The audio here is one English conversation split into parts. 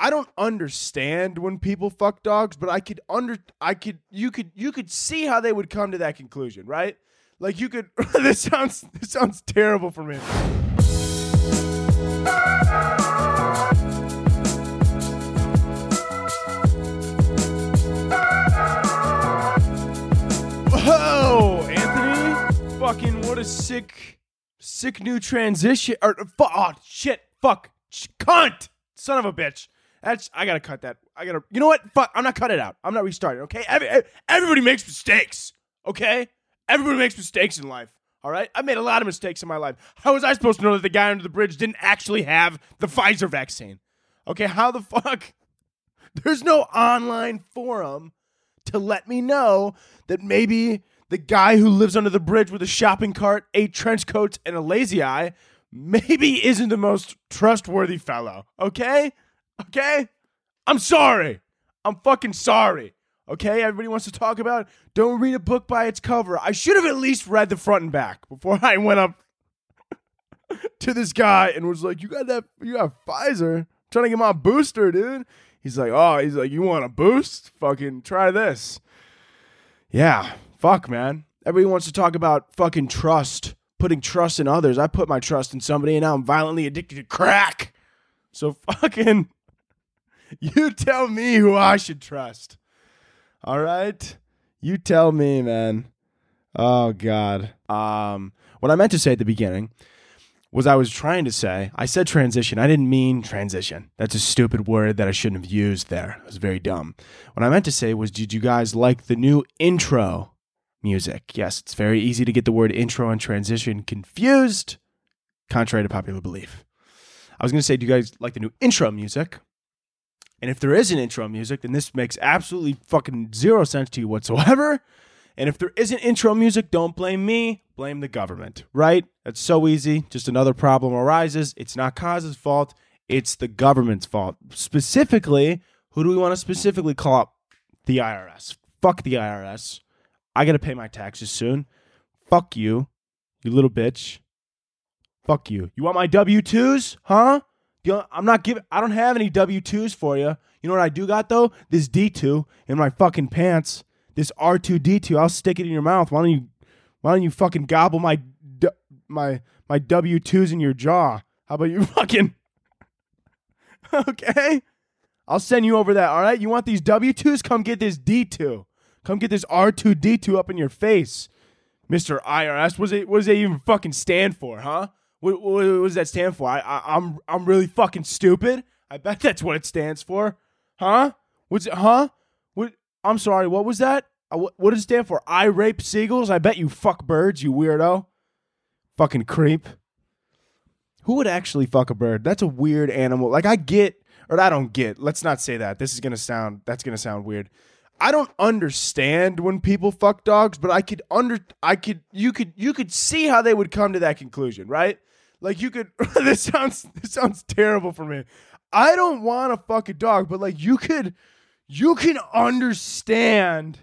I don't understand when people fuck dogs, but I could under I could you could you could see how they would come to that conclusion, right? Like you could this sounds this sounds terrible for me. Whoa, Anthony! Fucking what a sick sick new transition or fu- oh shit, fuck, cunt, son of a bitch. That's I gotta cut that. I gotta. You know what? Fuck. I'm not cut it out. I'm not restarting. Okay. Every, everybody makes mistakes. Okay. Everybody makes mistakes in life. All right. I made a lot of mistakes in my life. How was I supposed to know that the guy under the bridge didn't actually have the Pfizer vaccine? Okay. How the fuck? There's no online forum to let me know that maybe the guy who lives under the bridge with a shopping cart, eight trench coats, and a lazy eye maybe isn't the most trustworthy fellow. Okay. Okay? I'm sorry. I'm fucking sorry. Okay? Everybody wants to talk about it. Don't read a book by its cover. I should have at least read the front and back before I went up to this guy and was like, You got that you got Pfizer? I'm trying to get my booster, dude. He's like, Oh, he's like, You want a boost? Fucking try this. Yeah. Fuck, man. Everybody wants to talk about fucking trust, putting trust in others. I put my trust in somebody and now I'm violently addicted to crack. So fucking you tell me who I should trust. All right? You tell me, man. Oh god. Um what I meant to say at the beginning was I was trying to say, I said transition. I didn't mean transition. That's a stupid word that I shouldn't have used there. It was very dumb. What I meant to say was, did you guys like the new intro music? Yes, it's very easy to get the word intro and transition confused, contrary to popular belief. I was going to say, do you guys like the new intro music? And if there is an intro music, then this makes absolutely fucking zero sense to you whatsoever. And if there isn't intro music, don't blame me, blame the government, right? That's so easy. Just another problem arises. It's not cause's fault, it's the government's fault. Specifically, who do we want to specifically call up? The IRS. Fuck the IRS. I got to pay my taxes soon. Fuck you, you little bitch. Fuck you. You want my W 2s? Huh? You know, I'm not giving. I don't have any W twos for you. You know what I do got though? This D two in my fucking pants. This R two D two. I'll stick it in your mouth. Why don't you? Why don't you fucking gobble my my my W twos in your jaw? How about you fucking? okay, I'll send you over that. All right. You want these W twos? Come get this D two. Come get this R two D two up in your face, Mister IRS. Was it? What does it even fucking stand for? Huh? What, what, what, does that stand for? I, I I'm I'm really fucking stupid. I bet that's what it stands for. Huh? What's it? Huh? What? I'm sorry. What was that? Uh, what, what does it stand for? I rape seagulls. I bet you fuck birds. You weirdo. Fucking creep. Who would actually fuck a bird? That's a weird animal. Like I get, or I don't get. Let's not say that. This is gonna sound. That's gonna sound weird. I don't understand when people fuck dogs, but I could under I could you could you could see how they would come to that conclusion, right? Like you could this sounds this sounds terrible for me. I don't want to fuck a dog, but like you could you can understand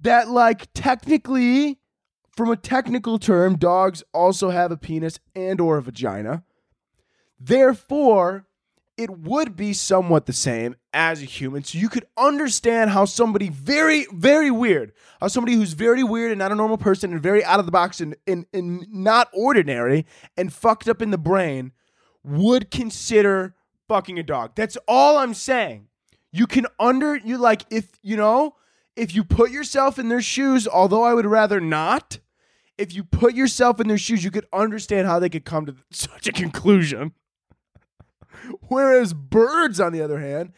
that like technically from a technical term dogs also have a penis and or a vagina. Therefore, it would be somewhat the same as a human. So you could understand how somebody very, very weird, how somebody who's very weird and not a normal person and very out of the box and, and, and not ordinary and fucked up in the brain would consider fucking a dog. That's all I'm saying. You can under, you like, if, you know, if you put yourself in their shoes, although I would rather not, if you put yourself in their shoes, you could understand how they could come to such a conclusion. Whereas birds, on the other hand,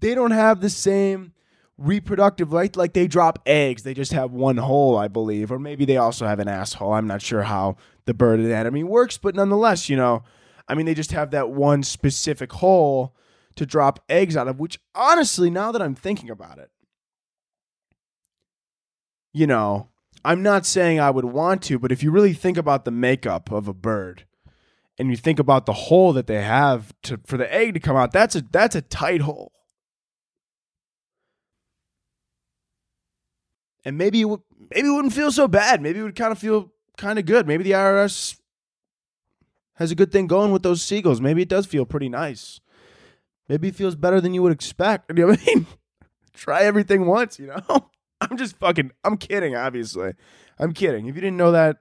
they don't have the same reproductive right like they drop eggs. They just have one hole i believe. Or maybe they also have an asshole. I'm not sure how the bird anatomy works but nonetheless you know i mean they just have that one specific hole to drop eggs out of, which honestly, now that I'm thinking about it, you know, I'm not saying I would want to, but if you really think about the makeup of a bird and you think about the hole that they have to for the egg to come out, that's a that's a tight hole. And maybe it would, maybe it wouldn't feel so bad. Maybe it would kind of feel kind of good. Maybe the IRS has a good thing going with those seagulls. Maybe it does feel pretty nice. Maybe it feels better than you would expect. You know what I mean? Try everything once, you know? I'm just fucking I'm kidding, obviously. I'm kidding. If you didn't know that,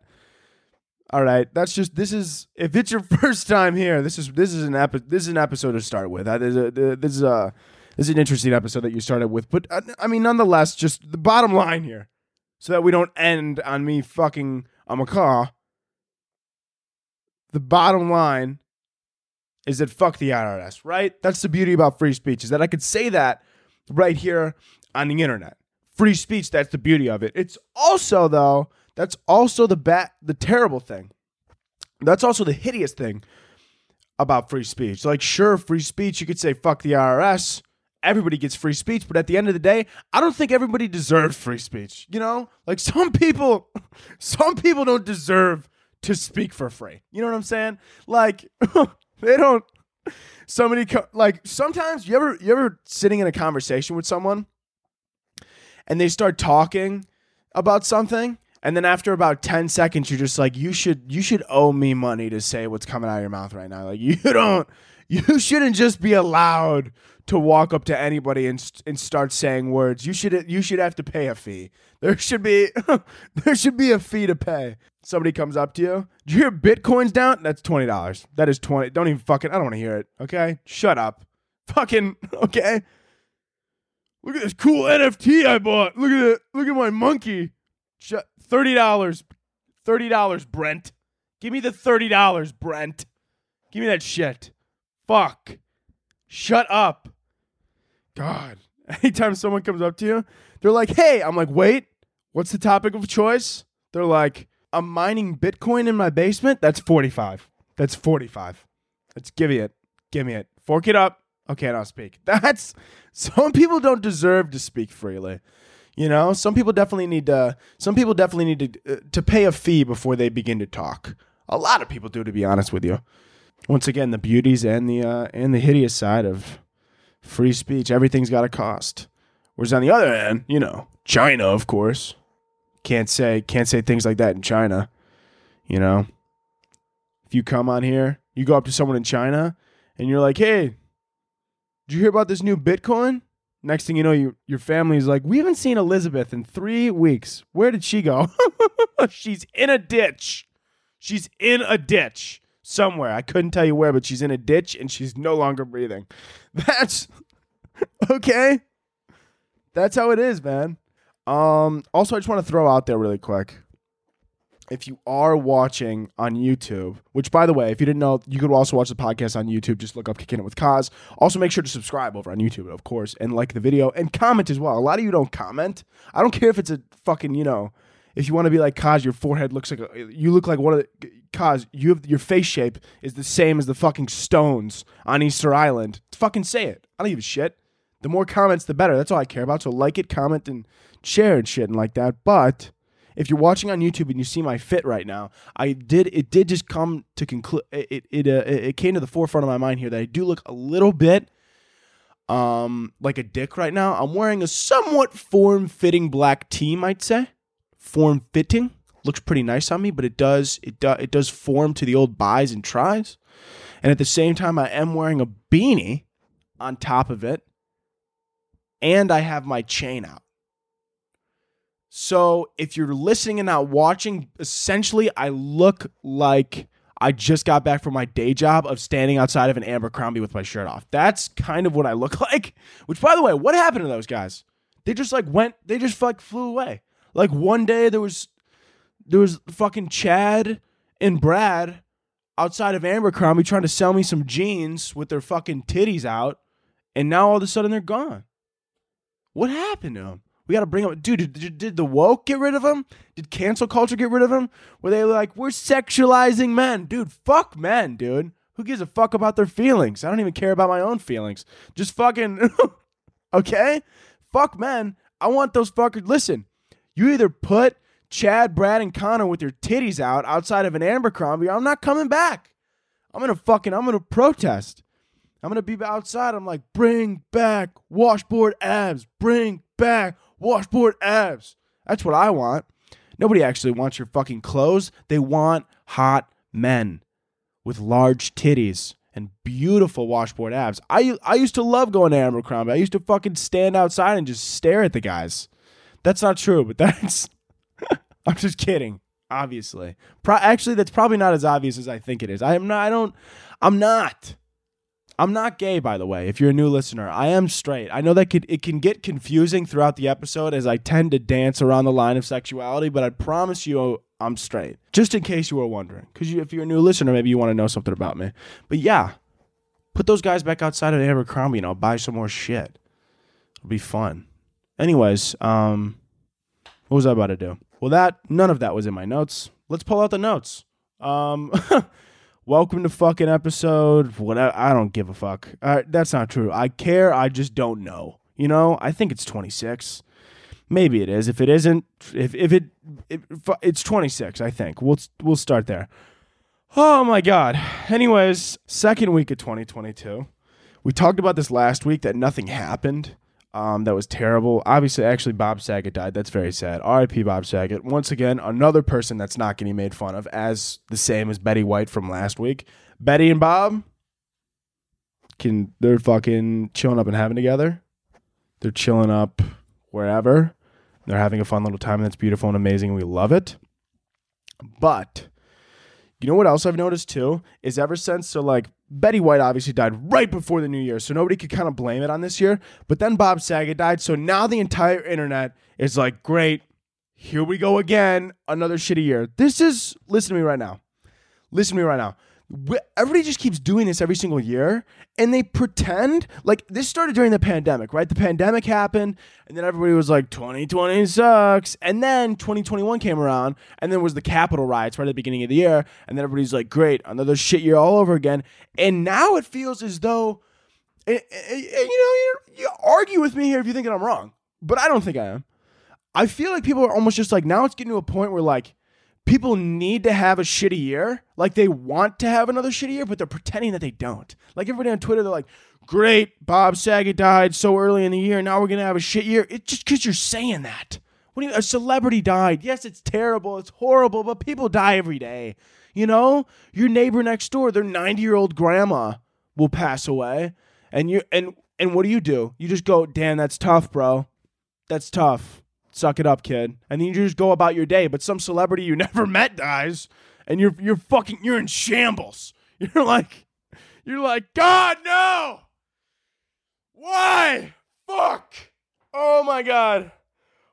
all right, that's just this is if it's your first time here, this is this is an epi- this is an episode to start with. This is a, this is a this is an interesting episode that you started with, but uh, I mean, nonetheless, just the bottom line here, so that we don't end on me fucking a macaw. The bottom line is that fuck the IRS, right? That's the beauty about free speech is that I could say that right here on the internet free speech. That's the beauty of it. It's also though that's also the bat the terrible thing. That's also the hideous thing about free speech. Like sure, free speech you could say fuck the IRS. Everybody gets free speech, but at the end of the day, I don't think everybody deserves free speech. You know? Like some people some people don't deserve to speak for free. You know what I'm saying? Like they don't somebody co- like sometimes you ever you ever sitting in a conversation with someone and they start talking about something and then after about 10 seconds you're just like you should you should owe me money to say what's coming out of your mouth right now. Like you don't you shouldn't just be allowed to walk up to anybody and, and start saying words. You should you should have to pay a fee. There should be there should be a fee to pay. Somebody comes up to you do you hear bitcoin's down? That's $20 that is 20 don't even fucking i don't want to hear it okay? Shut up. Fucking okay? Look at this cool NFT I bought. Look at it. Look at my monkey. Thirty dollars. Thirty dollars, Brent. Give me the thirty dollars, Brent. Give me that shit. Fuck. Shut up. God. Anytime someone comes up to you, they're like, "Hey," I'm like, "Wait, what's the topic of choice?" They're like, "I'm mining Bitcoin in my basement." That's forty-five. That's forty-five. Let's give me it. Give me it. Fork it up. Okay, I'll speak. That's some people don't deserve to speak freely. You know, some people definitely need to. Some people definitely need to uh, to pay a fee before they begin to talk. A lot of people do, to be honest with you. Once again, the beauties and the uh, and the hideous side of free speech. Everything's got a cost. Whereas on the other end, you know, China, of course, can't say can't say things like that in China. You know, if you come on here, you go up to someone in China, and you're like, "Hey, did you hear about this new Bitcoin? Next thing you know, you, your family's like, we haven't seen Elizabeth in three weeks. Where did she go? she's in a ditch. She's in a ditch somewhere. I couldn't tell you where, but she's in a ditch and she's no longer breathing. That's okay. That's how it is, man. Um, also, I just want to throw out there really quick if you are watching on YouTube, which by the way, if you didn't know, you could also watch the podcast on YouTube. Just look up Kicking It with Koz. Also, make sure to subscribe over on YouTube, of course, and like the video and comment as well. A lot of you don't comment. I don't care if it's a fucking, you know, if you want to be like Koz, your forehead looks like a, you look like one of the Kaz. You have your face shape is the same as the fucking stones on Easter Island. Fucking say it. I don't give a shit. The more comments, the better. That's all I care about. So like it, comment, and share and shit and like that. But if you're watching on YouTube and you see my fit right now, I did it did just come to conclude it it uh, it came to the forefront of my mind here that I do look a little bit um like a dick right now. I'm wearing a somewhat form-fitting black tee, might say. Form-fitting looks pretty nice on me, but it does it does it does form to the old buys and tries. And at the same time I am wearing a beanie on top of it and I have my chain out. So if you're listening and not watching, essentially, I look like I just got back from my day job of standing outside of an Abercrombie with my shirt off. That's kind of what I look like. Which, by the way, what happened to those guys? They just like went. They just like flew away. Like one day there was there was fucking Chad and Brad outside of Abercrombie trying to sell me some jeans with their fucking titties out, and now all of a sudden they're gone. What happened to them? We got to bring up, dude. Did, did, the woke get rid of him? Did cancel culture get rid of him? Were they like, we're sexualizing men, dude? Fuck men, dude. Who gives a fuck about their feelings? I don't even care about my own feelings. Just fucking, okay? Fuck men. I want those fuckers. Listen, you either put Chad, Brad, and Connor with your titties out outside of an Abercrombie, I'm not coming back. I'm gonna fucking, I'm gonna protest. I'm gonna be outside. I'm like, bring back washboard abs. Bring back washboard abs. That's what I want. Nobody actually wants your fucking clothes. They want hot men with large titties and beautiful washboard abs. I I used to love going to Abercrombie. I used to fucking stand outside and just stare at the guys. That's not true, but that's I'm just kidding. Obviously, Pro- actually, that's probably not as obvious as I think it is. I am not. I don't. I'm not. I'm not gay, by the way. If you're a new listener, I am straight. I know that could, it can get confusing throughout the episode as I tend to dance around the line of sexuality, but I promise you, I'm straight. Just in case you were wondering, because you, if you're a new listener, maybe you want to know something about me. But yeah, put those guys back outside of Abercrombie, and I'll buy some more shit. It'll be fun. Anyways, um, what was I about to do? Well, that none of that was in my notes. Let's pull out the notes. Um, welcome to fucking episode. Whatever. I don't give a fuck. Uh, that's not true. I care. I just don't know. You know. I think it's 26. Maybe it is. If it isn't, if if it, it it's 26. I think we'll we'll start there. Oh my god. Anyways, second week of 2022. We talked about this last week that nothing happened. Um, that was terrible. Obviously, actually, Bob Saget died. That's very sad. R.I.P. Bob Saget. Once again, another person that's not getting made fun of, as the same as Betty White from last week. Betty and Bob can they're fucking chilling up and having together. They're chilling up wherever. They're having a fun little time. And that's beautiful and amazing. We love it. But you know what else I've noticed too is ever since so like Betty White obviously died right before the new year, so nobody could kind of blame it on this year. But then Bob Saget died, so now the entire internet is like, great, here we go again, another shitty year. This is listen to me right now. Listen to me right now. Everybody just keeps doing this every single year, and they pretend like this started during the pandemic, right? The pandemic happened, and then everybody was like, 2020 sucks. And then 2021 came around, and then was the Capitol riots right at the beginning of the year, and then everybody's like, great, another shit year all over again. And now it feels as though, and, and, you know, you argue with me here if you think that I'm wrong, but I don't think I am. I feel like people are almost just like, now it's getting to a point where like, people need to have a shitty year. Like they want to have another shitty year, but they're pretending that they don't. Like everybody on Twitter, they're like, great, Bob Saget died so early in the year. Now we're going to have a shit year. It's just because you're saying that. When a celebrity died, yes, it's terrible, it's horrible, but people die every day. You know, your neighbor next door, their 90 year old grandma will pass away. And you and and what do you do? You just go, damn, that's tough, bro. That's tough suck it up, kid. And then you just go about your day. But some celebrity you never met dies, and you're you're fucking you're in shambles. You're like you're like, God no! Why? Fuck! Oh my god.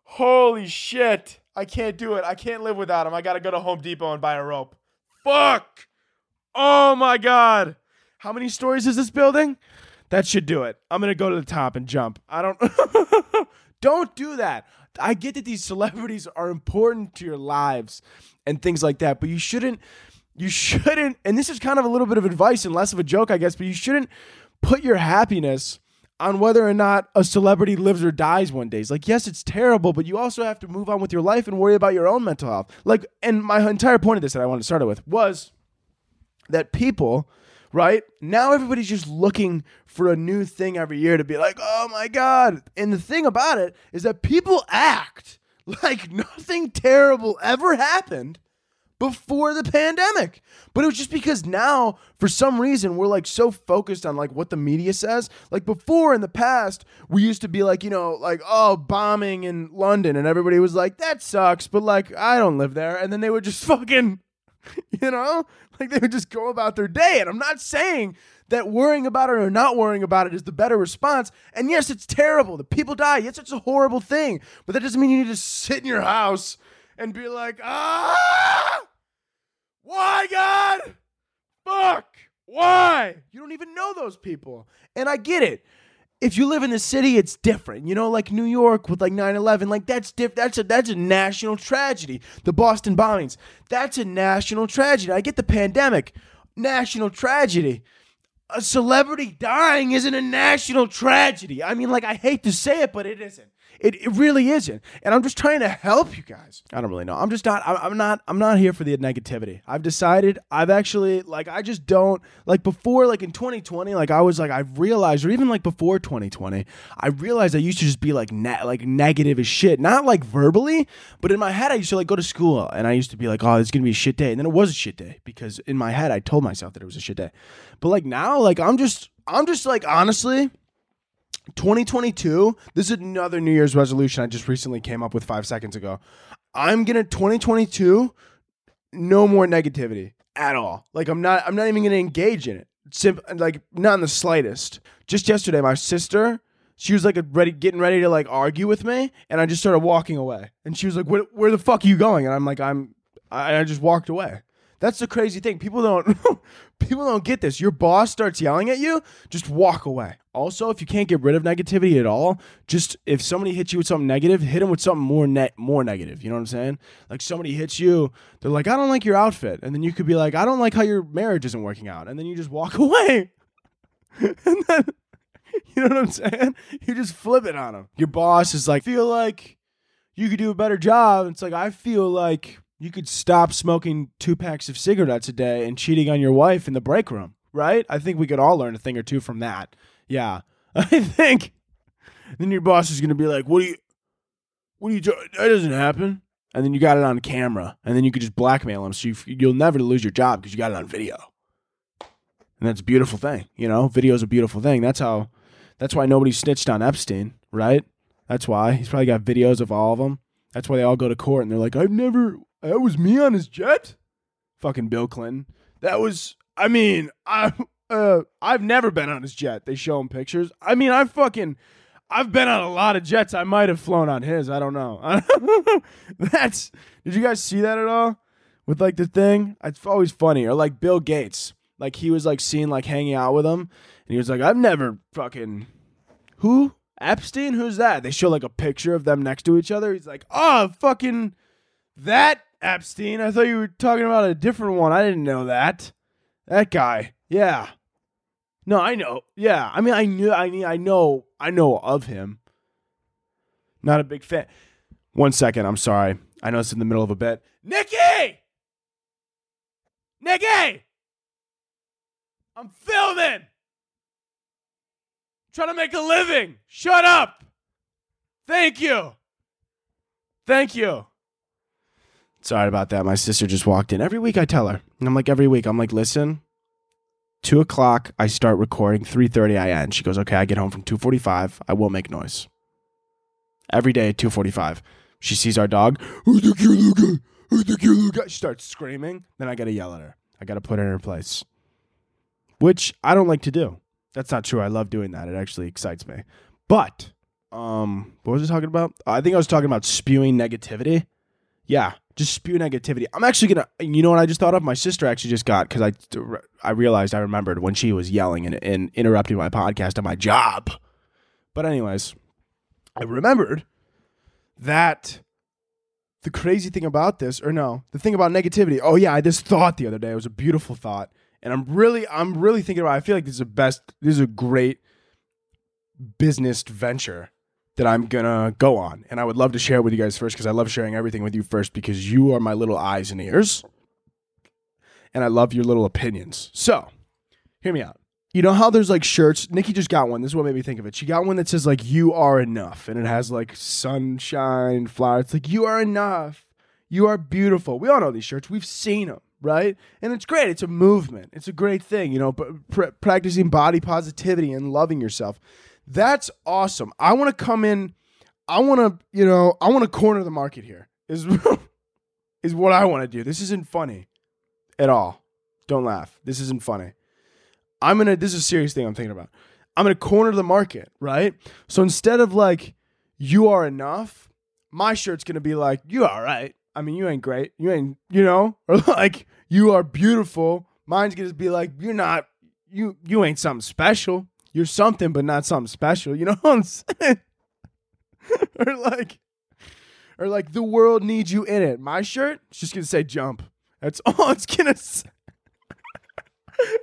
Holy shit. I can't do it. I can't live without him. I gotta go to Home Depot and buy a rope. Fuck! Oh my god. How many stories is this building? That should do it. I'm gonna go to the top and jump. I don't don't do that. I get that these celebrities are important to your lives and things like that, but you shouldn't you shouldn't and this is kind of a little bit of advice and less of a joke, I guess, but you shouldn't put your happiness on whether or not a celebrity lives or dies one day. It's like, yes, it's terrible, but you also have to move on with your life and worry about your own mental health. Like, and my entire point of this that I wanted to start it with was that people right? Now everybody's just looking for a new thing every year to be like, oh my God. And the thing about it is that people act like nothing terrible ever happened before the pandemic. But it was just because now, for some reason, we're like so focused on like what the media says. Like before in the past, we used to be like, you know, like, oh, bombing in London. And everybody was like, that sucks. But like, I don't live there. And then they would just fucking you know? Like they would just go about their day. And I'm not saying that worrying about it or not worrying about it is the better response. And yes, it's terrible. The people die. Yes, it's a horrible thing. But that doesn't mean you need to sit in your house and be like, ah, why, God? Fuck. Why? You don't even know those people. And I get it if you live in the city, it's different. You know, like New York with like 9/11, like that's diff- that's a that's a national tragedy. The Boston bombings, that's a national tragedy. I get the pandemic. national tragedy. A celebrity dying isn't a national tragedy. I mean, like, I hate to say it, but it isn't. It, it really isn't. And I'm just trying to help you guys. I don't really know. I'm just not I'm, not I'm not here for the negativity. I've decided I've actually like I just don't like before like in 2020 like I was like I've realized or even like before 2020 I realized I used to just be like ne- like negative as shit. Not like verbally, but in my head I used to like go to school and I used to be like oh it's going to be a shit day and then it was a shit day because in my head I told myself that it was a shit day. But like now like I'm just I'm just like honestly 2022, this is another New Year's resolution I just recently came up with five seconds ago. I'm gonna 2022, no more negativity at all. Like I'm not, I'm not even gonna engage in it. Sim- like not in the slightest. Just yesterday, my sister, she was like ready, getting ready to like argue with me, and I just started walking away. And she was like, "Where, where the fuck are you going?" And I'm like, "I'm," I, I just walked away. That's the crazy thing. People don't people don't get this. Your boss starts yelling at you, just walk away. Also, if you can't get rid of negativity at all, just if somebody hits you with something negative, hit them with something more net more negative. You know what I'm saying? Like somebody hits you, they're like, "I don't like your outfit." And then you could be like, "I don't like how your marriage isn't working out." And then you just walk away. and then you know what I'm saying? You just flip it on them. Your boss is like, "Feel like you could do a better job." It's like, "I feel like you could stop smoking two packs of cigarettes a day and cheating on your wife in the break room, right? I think we could all learn a thing or two from that. Yeah, I think. Then your boss is gonna be like, "What do you, what do you? That doesn't happen." And then you got it on camera, and then you could just blackmail him, so you, you'll never lose your job because you got it on video. And that's a beautiful thing, you know. Video is a beautiful thing. That's how. That's why nobody snitched on Epstein, right? That's why he's probably got videos of all of them. That's why they all go to court and they're like, "I've never, that was me on his jet." Fucking Bill Clinton. That was. I mean, I uh, I've never been on his jet. They show him pictures. I mean, I fucking, I've been on a lot of jets. I might have flown on his. I don't know. That's. Did you guys see that at all? With like the thing, it's always funny. Or like Bill Gates, like he was like seen like hanging out with him, and he was like, "I've never fucking who Epstein? Who's that?" They show like a picture of them next to each other. He's like, "Oh, fucking that Epstein. I thought you were talking about a different one. I didn't know that. That guy." Yeah. No, I know. Yeah. I mean, I knew I I know I know of him. Not a big fan. One second, I'm sorry. I know it's in the middle of a bit. Nikki! Nikki! I'm filming. trying to make a living. Shut up. Thank you. Thank you. Sorry about that. My sister just walked in. Every week I tell her. And I'm like, every week, I'm like, listen, two o'clock i start recording 3.30 i end she goes okay i get home from 2.45 i will make noise. Every day at 2.45 she sees our dog. Who's the cute little guy who's the cute little guy she starts screaming. Then i gotta yell at her. I gotta put her in her place. Which i don't like to do. That's not true. I love doing that. It actually excites me. But um what was i talking about? I think i was talking about spewing negativity. Yeah just spew negativity. I'm actually gonna. You know what I just thought of? My sister actually just got because I I realized I remembered when she was yelling and, and interrupting my podcast at my job. But anyways, I remembered that the crazy thing about this, or no, the thing about negativity. Oh yeah, I just thought the other day. It was a beautiful thought, and I'm really I'm really thinking about. It. I feel like this is a best. This is a great business venture that I'm gonna go on. And I would love to share it with you guys first because I love sharing everything with you first because you are my little eyes and ears. And I love your little opinions. So, hear me out. You know how there's like shirts? Nikki just got one. This is what made me think of it. She got one that says like "You are enough," and it has like sunshine, flowers. It's like "You are enough." You are beautiful. We all know these shirts. We've seen them, right? And it's great. It's a movement. It's a great thing, you know, pr- practicing body positivity and loving yourself. That's awesome. I want to come in. I want to, you know, I want to corner the market here. Is is what I want to do. This isn't funny at all. Don't laugh. This isn't funny. I'm gonna. This is a serious thing I'm thinking about. I'm gonna corner the market, right? So instead of like, you are enough, my shirt's gonna be like, you are right. I mean, you ain't great. You ain't, you know, or like, you are beautiful. Mine's gonna be like, you're not, you, you ain't something special you're something, but not something special. You know what I'm saying? or like, or like the world needs you in it. My shirt, it's just gonna say jump. That's all it's gonna say.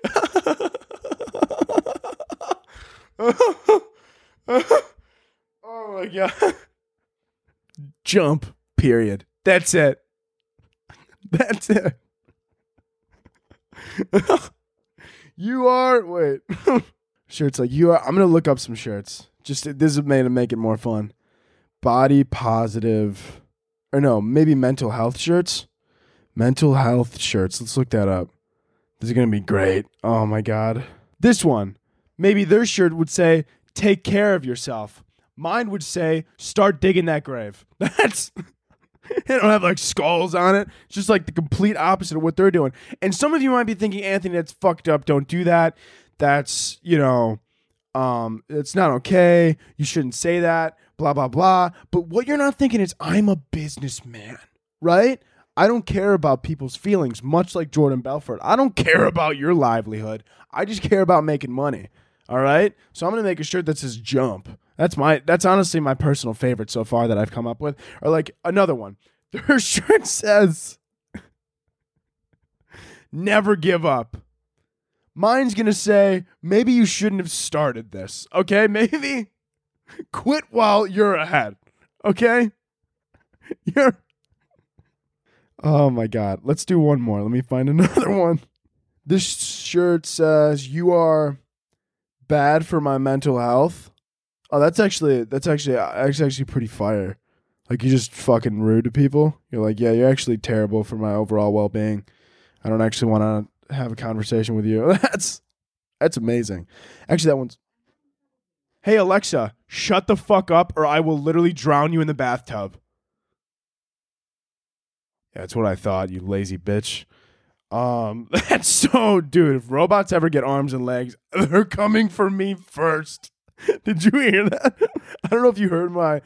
oh my god. Jump. Period. That's it. That's it. you are wait. Shirts like you are I'm gonna look up some shirts. Just this is to make it more fun. Body positive or no, maybe mental health shirts. Mental health shirts. Let's look that up. This is gonna be great. Oh my god. This one. Maybe their shirt would say, take care of yourself. Mine would say, start digging that grave. That's they don't have like skulls on it. It's just like the complete opposite of what they're doing. And some of you might be thinking, Anthony, that's fucked up. Don't do that. That's, you know, um, it's not okay. You shouldn't say that. Blah, blah, blah. But what you're not thinking is, I'm a businessman, right? I don't care about people's feelings, much like Jordan Belfort. I don't care about your livelihood. I just care about making money. All right. So I'm gonna make a shirt that says jump. That's my that's honestly my personal favorite so far that I've come up with. Or like another one. Their shirt says never give up. Mine's gonna say, maybe you shouldn't have started this. Okay? Maybe quit while you're ahead. Okay? You're Oh my god. Let's do one more. Let me find another one. This shirt says you are bad for my mental health. Oh, that's actually that's actually that's actually pretty fire. Like you're just fucking rude to people. You're like, yeah, you're actually terrible for my overall well being. I don't actually want to have a conversation with you. That's that's amazing. Actually, that one's. Hey Alexa, shut the fuck up, or I will literally drown you in the bathtub. Yeah, that's what I thought, you lazy bitch. Um, that's so, dude. If robots ever get arms and legs, they're coming for me first. Did you hear that? I don't know if you heard my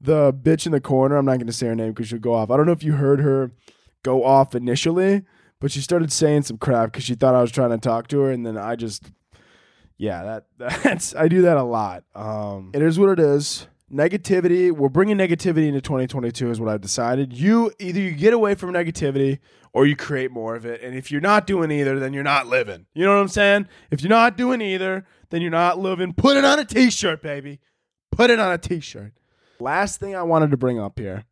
the bitch in the corner. I'm not going to say her name because she'll go off. I don't know if you heard her go off initially, but she started saying some crap because she thought I was trying to talk to her, and then I just, yeah, that that's I do that a lot. Um, it is what it is. Negativity. We're bringing negativity into 2022 is what I've decided. You either you get away from negativity or you create more of it. And if you're not doing either, then you're not living. You know what I'm saying? If you're not doing either, then you're not living. Put it on a t-shirt, baby. Put it on a t-shirt. Last thing I wanted to bring up here.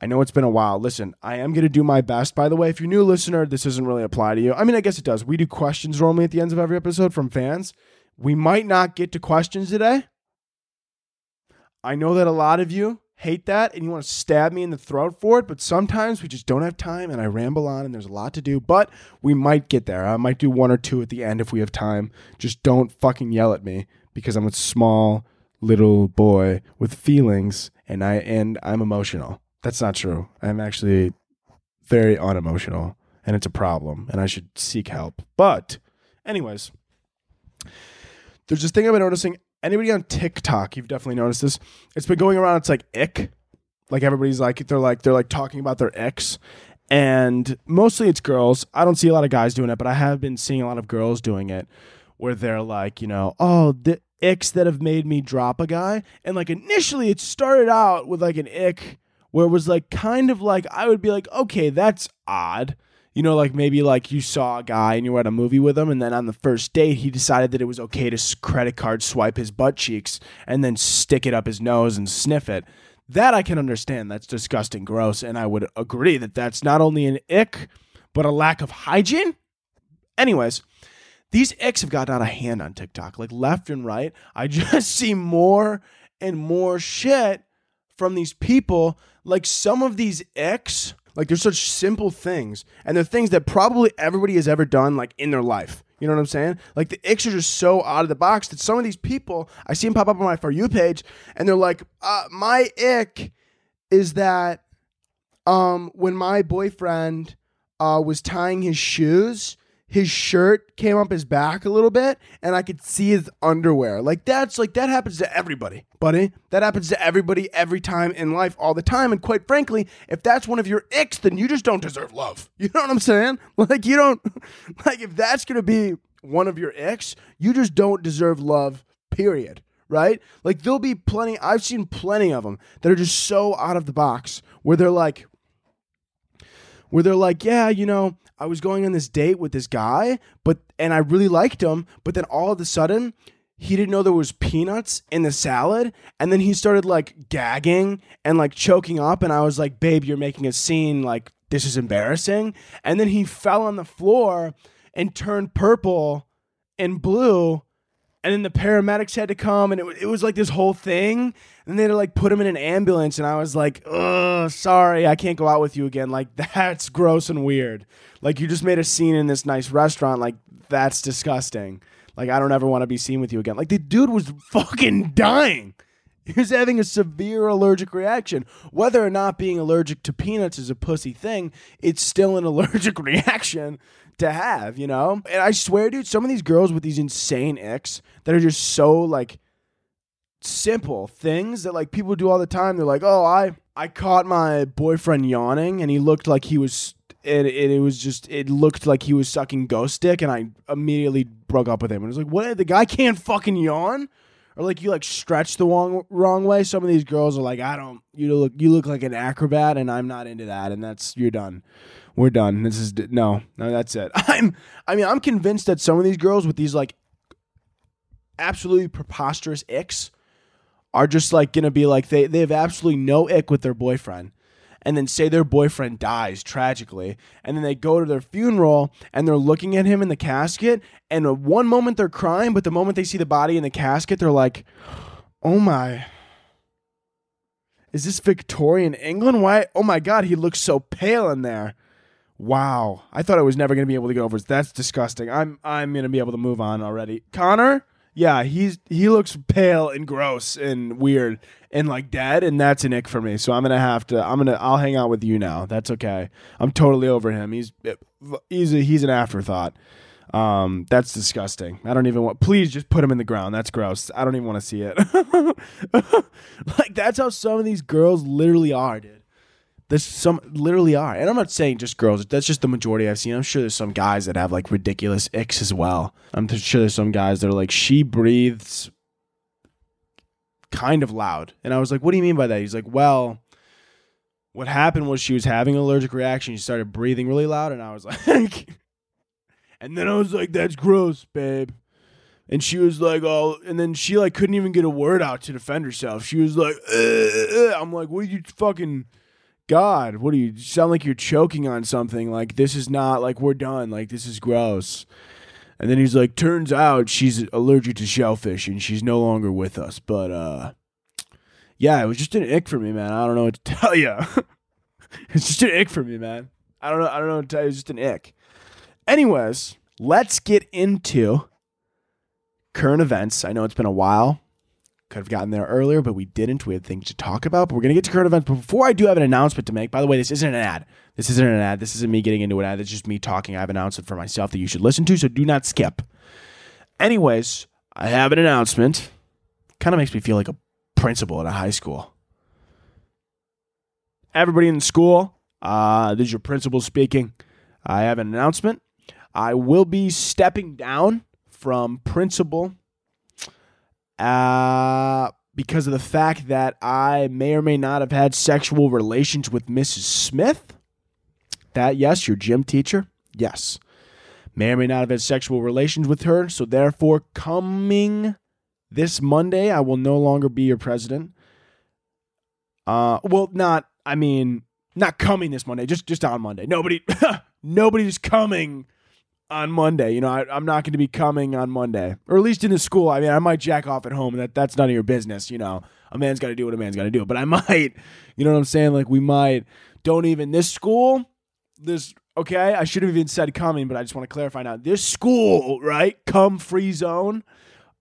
I know it's been a while. Listen, I am going to do my best. By the way, if you're a new listener, this doesn't really apply to you. I mean, I guess it does. We do questions normally at the ends of every episode from fans. We might not get to questions today. I know that a lot of you hate that and you want to stab me in the throat for it, but sometimes we just don't have time and I ramble on and there's a lot to do, but we might get there. I might do one or two at the end if we have time. Just don't fucking yell at me because I'm a small little boy with feelings and I and I'm emotional. That's not true. I'm actually very unemotional and it's a problem and I should seek help. But anyways, there's this thing I've been noticing anybody on TikTok, you've definitely noticed this. It's been going around. It's like ick, like everybody's like they're like they're like talking about their ex, and mostly it's girls. I don't see a lot of guys doing it, but I have been seeing a lot of girls doing it, where they're like, you know, oh the icks that have made me drop a guy, and like initially it started out with like an ick where it was like kind of like I would be like, okay, that's odd you know, like maybe like you saw a guy and you were at a movie with him, and then on the first date, he decided that it was okay to credit card swipe his butt cheeks and then stick it up his nose and sniff it. That I can understand. That's disgusting, gross. And I would agree that that's not only an ick, but a lack of hygiene. Anyways, these icks have gotten out of hand on TikTok, like left and right. I just see more and more shit from these people. Like some of these icks like they're such simple things, and they're things that probably everybody has ever done, like in their life. You know what I'm saying? Like the icks are just so out of the box that some of these people I see them pop up on my for you page, and they're like, uh, "My ick is that um, when my boyfriend uh, was tying his shoes, his shirt came up his back a little bit and I could see his underwear. Like that's like that happens to everybody, buddy. That happens to everybody every time in life all the time. And quite frankly, if that's one of your icks, then you just don't deserve love. You know what I'm saying? Like you don't like if that's gonna be one of your icks, you just don't deserve love, period. Right? Like there'll be plenty I've seen plenty of them that are just so out of the box where they're like where they're like, yeah, you know, I was going on this date with this guy, but and I really liked him, but then all of a sudden he didn't know there was peanuts in the salad and then he started like gagging and like choking up and I was like, "Babe, you're making a scene like this is embarrassing." And then he fell on the floor and turned purple and blue and then the paramedics had to come and it, it was like this whole thing and they had to like put him in an ambulance and i was like oh sorry i can't go out with you again. Like that's gross and weird. Like you just made a scene in this nice restaurant like that's disgusting. Like i don't ever want to be seen with you again. Like the dude was fucking dying. He was having a severe allergic reaction. Whether or not being allergic to peanuts is a pussy thing, it's still an allergic reaction to have, you know? And I swear, dude, some of these girls with these insane icks that are just so like simple things that like people do all the time. They're like, "Oh, I I caught my boyfriend yawning and he looked like he was it, it, it was just it looked like he was sucking ghost dick and I immediately broke up with him. And it was like, "What? The guy can't fucking yawn?" Or like you like stretch the wrong wrong way. Some of these girls are like, "I don't you look you look like an acrobat and I'm not into that." And that's you're done we're done. This is no, no, that's it. I'm, I mean, I'm convinced that some of these girls with these like absolutely preposterous icks are just like gonna be like they they have absolutely no ick with their boyfriend, and then say their boyfriend dies tragically, and then they go to their funeral and they're looking at him in the casket, and one moment they're crying, but the moment they see the body in the casket, they're like, oh my. Is this Victorian England? Why? Oh my God, he looks so pale in there. Wow, I thought I was never gonna be able to get over. It. That's disgusting. I'm I'm gonna be able to move on already. Connor, yeah, he's he looks pale and gross and weird and like dead, and that's an ick for me. So I'm gonna have to. I'm gonna. I'll hang out with you now. That's okay. I'm totally over him. He's he's a, he's an afterthought. Um, that's disgusting. I don't even want. Please just put him in the ground. That's gross. I don't even want to see it. like that's how some of these girls literally are, dude. There's some literally are, and I'm not saying just girls. That's just the majority I've seen. I'm sure there's some guys that have like ridiculous icks as well. I'm sure there's some guys that are like she breathes kind of loud, and I was like, "What do you mean by that?" He's like, "Well." What happened was she was having an allergic reaction. She started breathing really loud, and I was like, and then I was like, "That's gross, babe." And she was like, "Oh," and then she like couldn't even get a word out to defend herself. She was like, "I'm like, what are you fucking?" God, what do you sound like you're choking on something? Like this is not like we're done. Like this is gross. And then he's like, turns out she's allergic to shellfish and she's no longer with us. But uh yeah, it was just an ick for me, man. I don't know what to tell you. it's just an ick for me, man. I don't know. I don't know what to tell you. It's just an ick. Anyways, let's get into current events. I know it's been a while could have gotten there earlier, but we didn't. We had things to talk about. But we're going to get to current events. But before I do have an announcement to make, by the way, this isn't an ad. This isn't an ad. This isn't me getting into an ad. It's just me talking. I have an announcement for myself that you should listen to, so do not skip. Anyways, I have an announcement. Kind of makes me feel like a principal at a high school. Everybody in the school, uh, this is your principal speaking. I have an announcement. I will be stepping down from principal uh, because of the fact that I may or may not have had sexual relations with Mrs. Smith. That, yes, your gym teacher. Yes. May or may not have had sexual relations with her. So, therefore, coming this Monday, I will no longer be your president. Uh, well, not, I mean, not coming this Monday, just just on Monday. Nobody, nobody's coming on Monday. You know, I, am not going to be coming on Monday, or at least in the school. I mean, I might jack off at home. That that's none of your business. You know, a man's got to do what a man's got to do. But I might, you know what I'm saying? Like we might. Don't even this school. This okay. I should have even said coming, but I just want to clarify now. This school, right? Come free zone.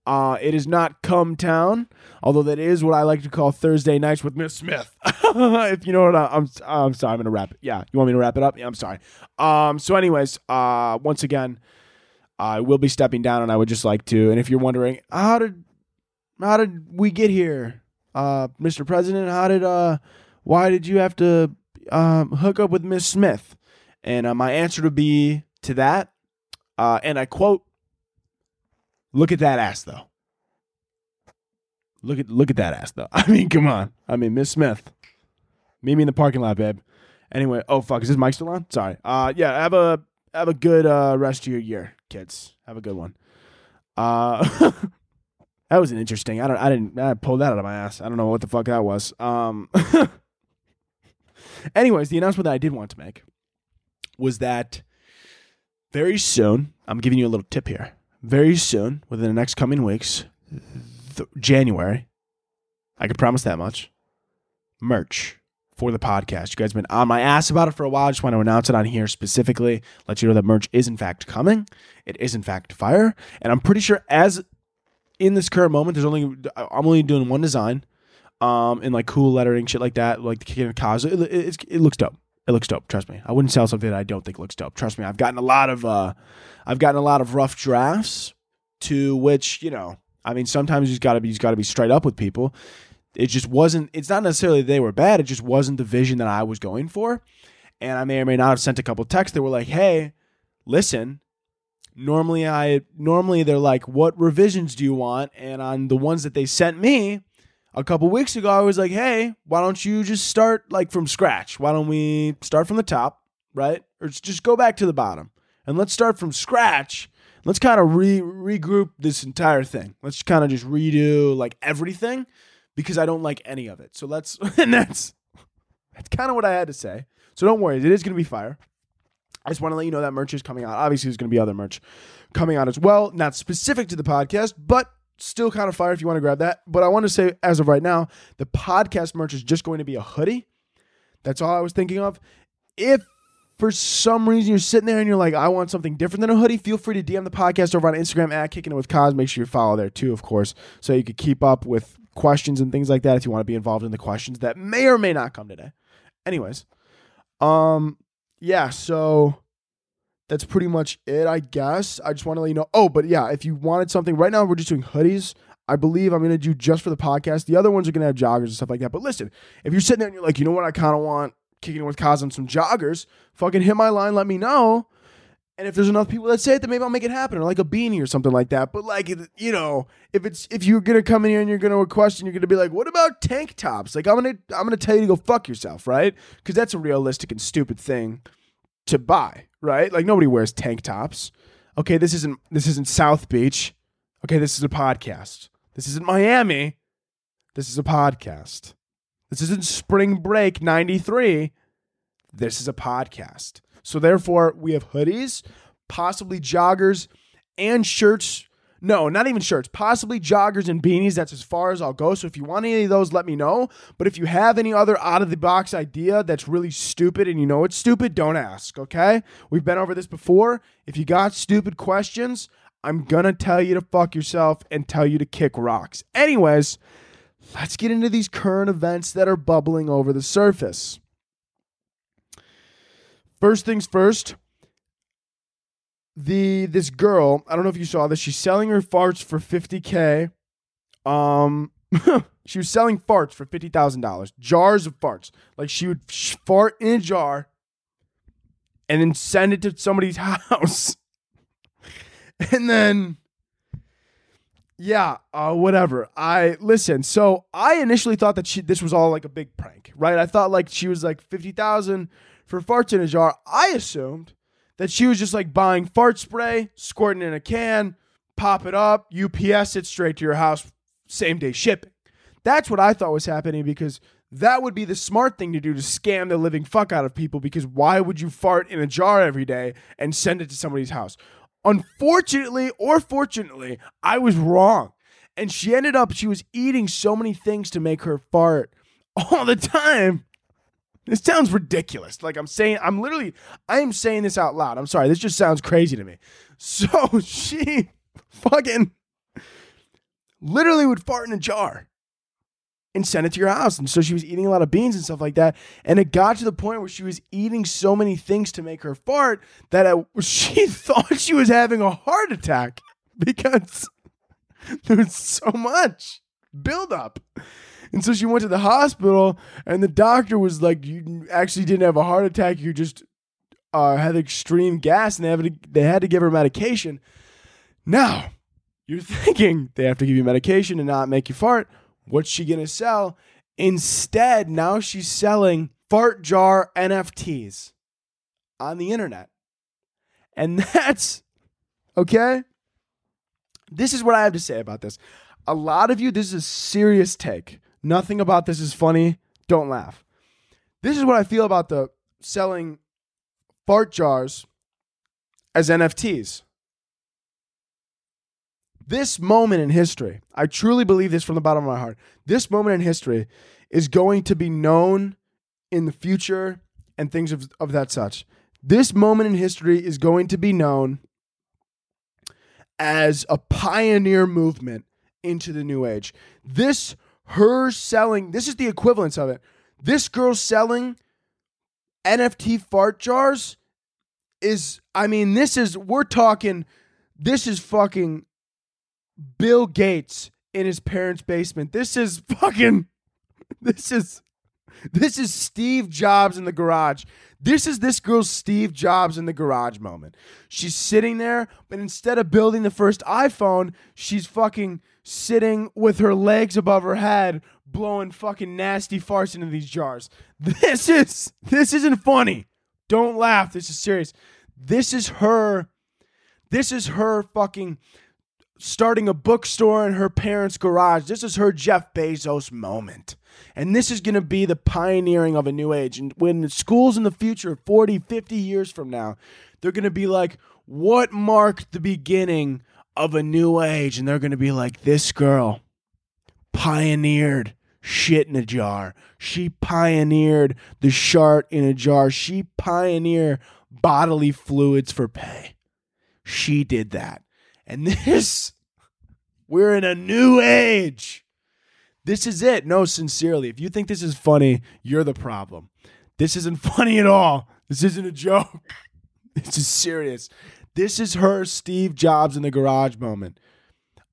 Uh, it is not come town, although that is what I like to call Thursday nights with Miss Smith. if you know what I, am I'm sorry. I'm gonna wrap it. Yeah, you want me to wrap it up? Yeah, I'm sorry. Um, so, anyways, uh, once again, I will be stepping down, and I would just like to. And if you're wondering, how did how did we get here, uh, Mr. President? How did uh, why did you have to um, hook up with Miss Smith? And uh, my answer to be to that, uh, and I quote Look at that ass though. Look at look at that ass though. I mean, come on. I mean, Miss Smith. Meet me in the parking lot, babe. Anyway, oh fuck, is this mic still on? Sorry. Uh yeah, have a have a good uh, rest of your year, kids. Have a good one. Uh, that was an interesting. I don't. I didn't. I pulled that out of my ass. I don't know what the fuck that was. Um. anyways, the announcement that I did want to make was that very soon. I'm giving you a little tip here. Very soon, within the next coming weeks, th- January. I can promise that much. Merch for the podcast. You guys have been on my ass about it for a while. I just want to announce it on here specifically, let you know that merch is in fact coming. It is in fact fire. And I'm pretty sure as in this current moment, there's only I'm only doing one design. Um, in like cool lettering, shit like that, like the cause. It, it, it looks dope. It looks dope. Trust me. I wouldn't sell something that I don't think looks dope. Trust me. I've gotten a lot of uh, I've gotten a lot of rough drafts to which you know. I mean, sometimes you've got to be you've got to be straight up with people it just wasn't it's not necessarily they were bad it just wasn't the vision that i was going for and i may or may not have sent a couple texts that were like hey listen normally i normally they're like what revisions do you want and on the ones that they sent me a couple weeks ago i was like hey why don't you just start like from scratch why don't we start from the top right or just go back to the bottom and let's start from scratch let's kind of re- regroup this entire thing let's kind of just redo like everything because I don't like any of it. So let's and that's that's kind of what I had to say. So don't worry, it is going to be fire. I just want to let you know that merch is coming out. Obviously, there's going to be other merch coming out as well, not specific to the podcast, but still kind of fire if you want to grab that. But I want to say, as of right now, the podcast merch is just going to be a hoodie. That's all I was thinking of. If for some reason you're sitting there and you're like, I want something different than a hoodie, feel free to DM the podcast over on Instagram at Kicking It With Koz. Make sure you follow there too, of course, so you could keep up with questions and things like that if you want to be involved in the questions that may or may not come today. Anyways, um, yeah, so that's pretty much it, I guess. I just want to let you know. Oh, but yeah, if you wanted something right now, we're just doing hoodies. I believe I'm going to do just for the podcast. The other ones are going to have joggers and stuff like that. But listen, if you're sitting there and you're like, you know what, I kind of want kicking with on some joggers, fucking hit my line, let me know. And if there's enough people that say it, then maybe I'll make it happen, or like a beanie or something like that. But like, you know, if it's if you're gonna come in here and you're gonna request and you're gonna be like, what about tank tops? Like, I'm gonna I'm gonna tell you to go fuck yourself, right? Because that's a realistic and stupid thing to buy, right? Like nobody wears tank tops. Okay, this isn't this isn't South Beach. Okay, this is a podcast. This isn't Miami. This is a podcast. This isn't Spring Break 93. This is a podcast. So therefore, we have hoodies, possibly joggers, and shirts. No, not even shirts. Possibly joggers and beanies. That's as far as I'll go. So if you want any of those, let me know. But if you have any other out of the box idea that's really stupid and you know it's stupid, don't ask, okay? We've been over this before. If you got stupid questions, I'm going to tell you to fuck yourself and tell you to kick rocks. Anyways, let's get into these current events that are bubbling over the surface. First things first, the this girl, I don't know if you saw this, she's selling her farts for 50k. Um she was selling farts for $50,000. Jars of farts. Like she would fart in a jar and then send it to somebody's house. and then yeah, uh, whatever. I listen. So I initially thought that she this was all like a big prank, right? I thought like she was like fifty thousand for farts in a jar, I assumed that she was just like buying fart spray, squirting in a can, pop it up, UPS it straight to your house, same day shipping. That's what I thought was happening because that would be the smart thing to do to scam the living fuck out of people because why would you fart in a jar every day and send it to somebody's house? Unfortunately or fortunately, I was wrong. And she ended up, she was eating so many things to make her fart all the time this sounds ridiculous. Like I'm saying, I'm literally, I am saying this out loud. I'm sorry. This just sounds crazy to me. So she fucking literally would fart in a jar and send it to your house. And so she was eating a lot of beans and stuff like that. And it got to the point where she was eating so many things to make her fart that it, she thought she was having a heart attack because there was so much buildup. And so she went to the hospital, and the doctor was like, "You actually didn't have a heart attack. You just uh, had extreme gas, and they, have to, they had to give her medication." Now, you're thinking they have to give you medication and not make you fart. What's she gonna sell? Instead, now she's selling fart jar NFTs on the internet. And that's okay. This is what I have to say about this. A lot of you, this is a serious take. Nothing about this is funny. Don't laugh. This is what I feel about the selling fart jars as NFTs. This moment in history, I truly believe this from the bottom of my heart. This moment in history is going to be known in the future and things of, of that such. This moment in history is going to be known as a pioneer movement into the new age. This, her selling, this is the equivalence of it. This girl selling NFT fart jars is, I mean, this is, we're talking, this is fucking Bill Gates in his parents' basement. This is fucking, this is, this is Steve Jobs in the garage. This is this girl's Steve Jobs in the garage moment. She's sitting there, but instead of building the first iPhone, she's fucking sitting with her legs above her head, blowing fucking nasty farts into these jars. This is this isn't funny. Don't laugh. This is serious. This is her. This is her fucking starting a bookstore in her parents' garage. This is her Jeff Bezos moment. And this is going to be the pioneering of a new age. And when schools in the future, 40, 50 years from now, they're going to be like, what marked the beginning of a new age? And they're going to be like, this girl pioneered shit in a jar. She pioneered the shart in a jar. She pioneered bodily fluids for pay. She did that. And this, we're in a new age. This is it. No, sincerely. If you think this is funny, you're the problem. This isn't funny at all. This isn't a joke. This is serious. This is her Steve Jobs in the garage moment.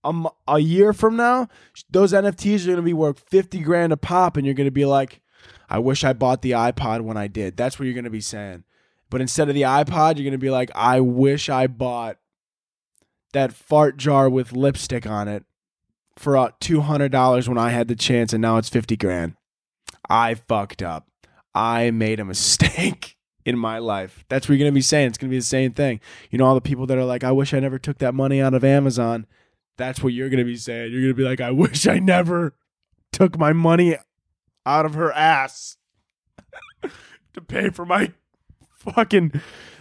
Um, a year from now, those NFTs are going to be worth 50 grand a pop, and you're going to be like, I wish I bought the iPod when I did. That's what you're going to be saying. But instead of the iPod, you're going to be like, I wish I bought that fart jar with lipstick on it for uh, $200 when I had the chance and now it's 50 grand. I fucked up. I made a mistake in my life. That's what you're going to be saying. It's going to be the same thing. You know, all the people that are like, I wish I never took that money out of Amazon. That's what you're going to be saying. You're going to be like, I wish I never took my money out of her ass to pay for my fucking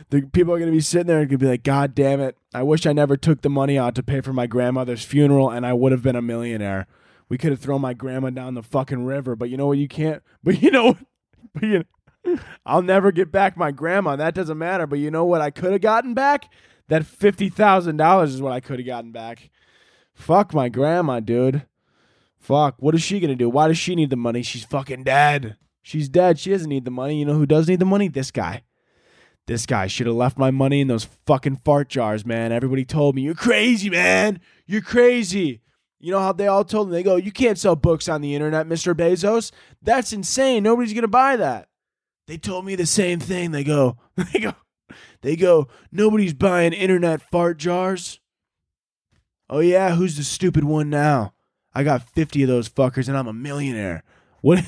the people are going to be sitting there and going to be like, God damn it. I wish I never took the money out to pay for my grandmother's funeral and I would have been a millionaire. We could have thrown my grandma down the fucking river, but you know what? You can't. But you know, but you I'll never get back my grandma. That doesn't matter. But you know what? I could have gotten back that fifty thousand dollars is what I could have gotten back. Fuck my grandma, dude. Fuck. What is she gonna do? Why does she need the money? She's fucking dead. She's dead. She doesn't need the money. You know who does need the money? This guy. This guy should have left my money in those fucking fart jars, man. Everybody told me, You're crazy, man. You're crazy. You know how they all told him? They go, You can't sell books on the internet, Mr. Bezos. That's insane. Nobody's going to buy that. They told me the same thing. They go, They go, They go, Nobody's buying internet fart jars. Oh, yeah. Who's the stupid one now? I got 50 of those fuckers and I'm a millionaire. What?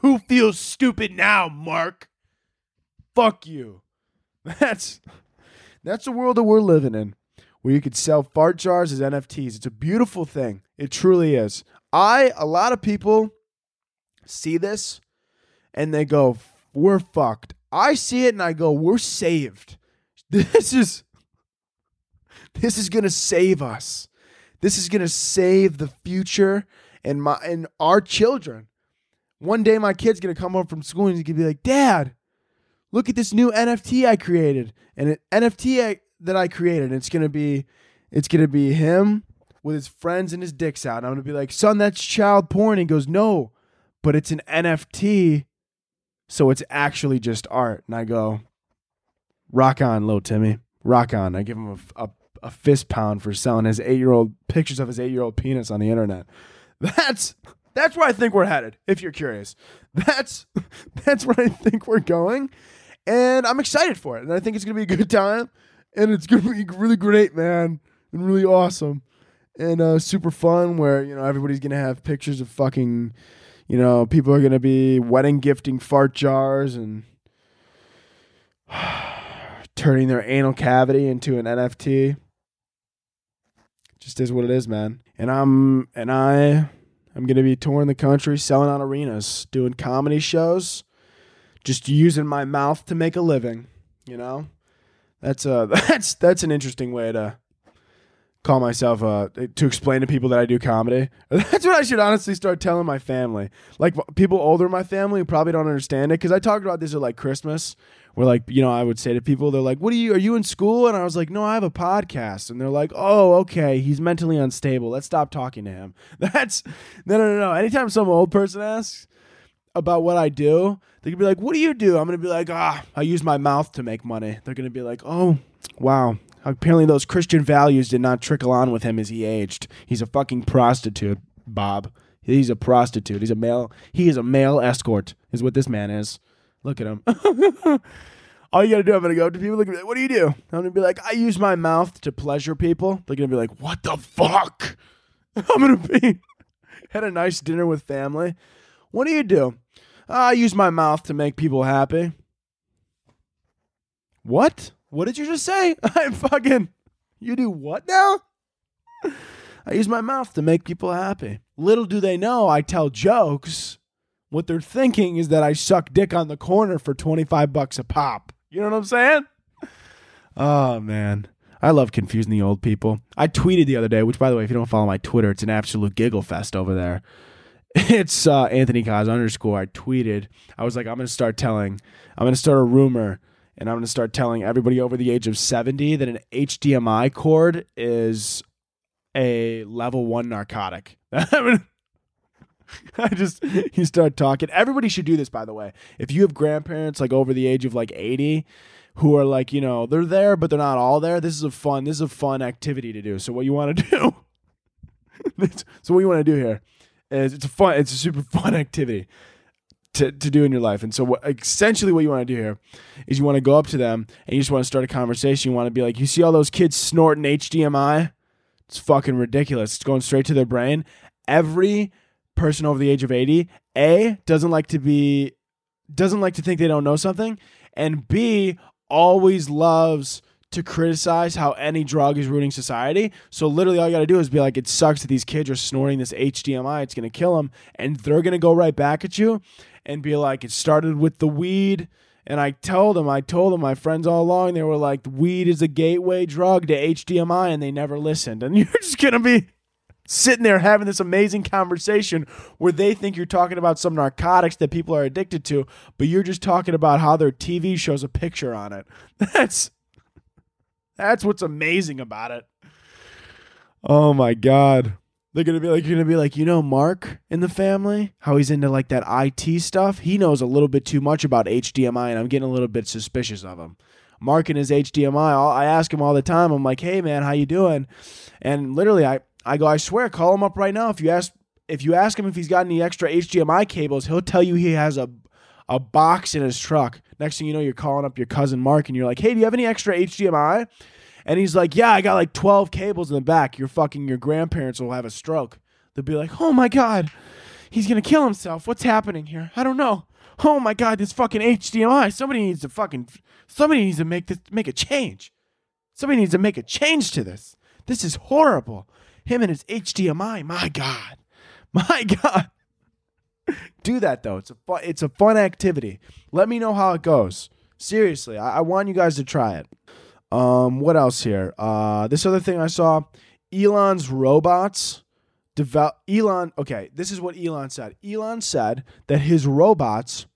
Who feels stupid now, Mark? Fuck you. That's that's the world that we're living in, where you could sell fart jars as NFTs. It's a beautiful thing. It truly is. I a lot of people see this and they go, "We're fucked." I see it and I go, "We're saved." This is this is going to save us. This is going to save the future and my and our children. One day my kid's going to come home from school and he's going to be like, "Dad, look at this new NFT I created, and an NFT I, that I created. It's gonna be, it's gonna be him with his friends and his dicks out. And I'm gonna be like, son, that's child porn. he goes, no, but it's an NFT, so it's actually just art. And I go, rock on, little Timmy, rock on. I give him a, a, a fist pound for selling his eight year old pictures of his eight year old penis on the internet. That's that's where I think we're headed. If you're curious, that's that's where I think we're going and I'm excited for it. And I think it's gonna be a good time, and it's gonna be really great, man, and really awesome, and uh, super fun. Where you know everybody's gonna have pictures of fucking, you know, people are gonna be wedding gifting fart jars and turning their anal cavity into an NFT. Just is what it is, man. And I'm and I I'm gonna be touring the country, selling out arenas, doing comedy shows, just using my mouth to make a living. You know, that's a that's that's an interesting way to call myself uh to explain to people that I do comedy. That's what I should honestly start telling my family. Like people older in my family probably don't understand it because I talked about this at like Christmas where like you know I would say to people they're like what are you are you in school and I was like no I have a podcast and they're like oh okay he's mentally unstable let's stop talking to him that's no no no no anytime some old person asks about what I do they can be like what do you do I'm gonna be like ah I use my mouth to make money they're gonna be like oh wow apparently those Christian values did not trickle on with him as he aged he's a fucking prostitute Bob he's a prostitute he's a male he is a male escort is what this man is Look at him. All you gotta do, I'm gonna go up to people. Look at me. What do you do? I'm gonna be like, I use my mouth to pleasure people. They're gonna be like, What the fuck? I'm gonna be had a nice dinner with family. What do you do? I use my mouth to make people happy. What? What did you just say? I'm fucking. You do what now? I use my mouth to make people happy. Little do they know I tell jokes what they're thinking is that I suck dick on the corner for 25 bucks a pop. You know what I'm saying? Oh, man. I love confusing the old people. I tweeted the other day, which, by the way, if you don't follow my Twitter, it's an absolute giggle fest over there. It's uh, Anthony Koz underscore. I tweeted. I was like, I'm to start telling, I'm to start a rumor, and I'm to start telling everybody over the age of 70 that an HDMI cord is a level one narcotic. I just you start talking. Everybody should do this, by the way. If you have grandparents like over the age of like eighty, who are like you know they're there but they're not all there. This is a fun. This is a fun activity to do. So what you want to do? so what you want to do here is it's a fun. It's a super fun activity. To, to do in your life. And so, what, essentially, what you want to do here is you want to go up to them and you just want to start a conversation. You want to be like, You see all those kids snorting HDMI? It's fucking ridiculous. It's going straight to their brain. Every person over the age of 80 a doesn't like to be doesn't like to think they don't know something and b always loves to criticize how any drug is ruining society so literally all you got to do is be like it sucks that these kids are snorting this hdmi it's going to kill them and they're going to go right back at you and be like it started with the weed and I told them, I told them, my friends all along, they were like, weed is a gateway drug to HDMI, and they never listened. And you're just gonna be, sitting there having this amazing conversation where they think you're talking about some narcotics that people are addicted to, but you're just talking about how their TV shows a picture on it. That's that's what's amazing about it. Oh my god. They're gonna be like, you're gonna be like, you know, Mark in the family, how he's into like that IT stuff. He knows a little bit too much about HDMI, and I'm getting a little bit suspicious of him. Mark and his HDMI, I ask him all the time. I'm like, hey man, how you doing? And literally, I I go, I swear, call him up right now. If you ask if you ask him if he's got any extra HDMI cables, he'll tell you he has a a box in his truck. Next thing you know, you're calling up your cousin Mark and you're like, "Hey, do you have any extra HDMI?" And he's like, "Yeah, I got like 12 cables in the back. Your fucking your grandparents will have a stroke." They'll be like, "Oh my god, he's gonna kill himself. What's happening here? I don't know. Oh my god, this fucking HDMI. Somebody needs to fucking somebody needs to make this make a change. Somebody needs to make a change to this. This is horrible. Him and his HDMI. My God. My God. Do that though. It's a fun, it's a fun activity. Let me know how it goes. Seriously, I, I want you guys to try it. Um, what else here? Uh, this other thing I saw, Elon's robots develop. Elon. Okay, this is what Elon said. Elon said that his robots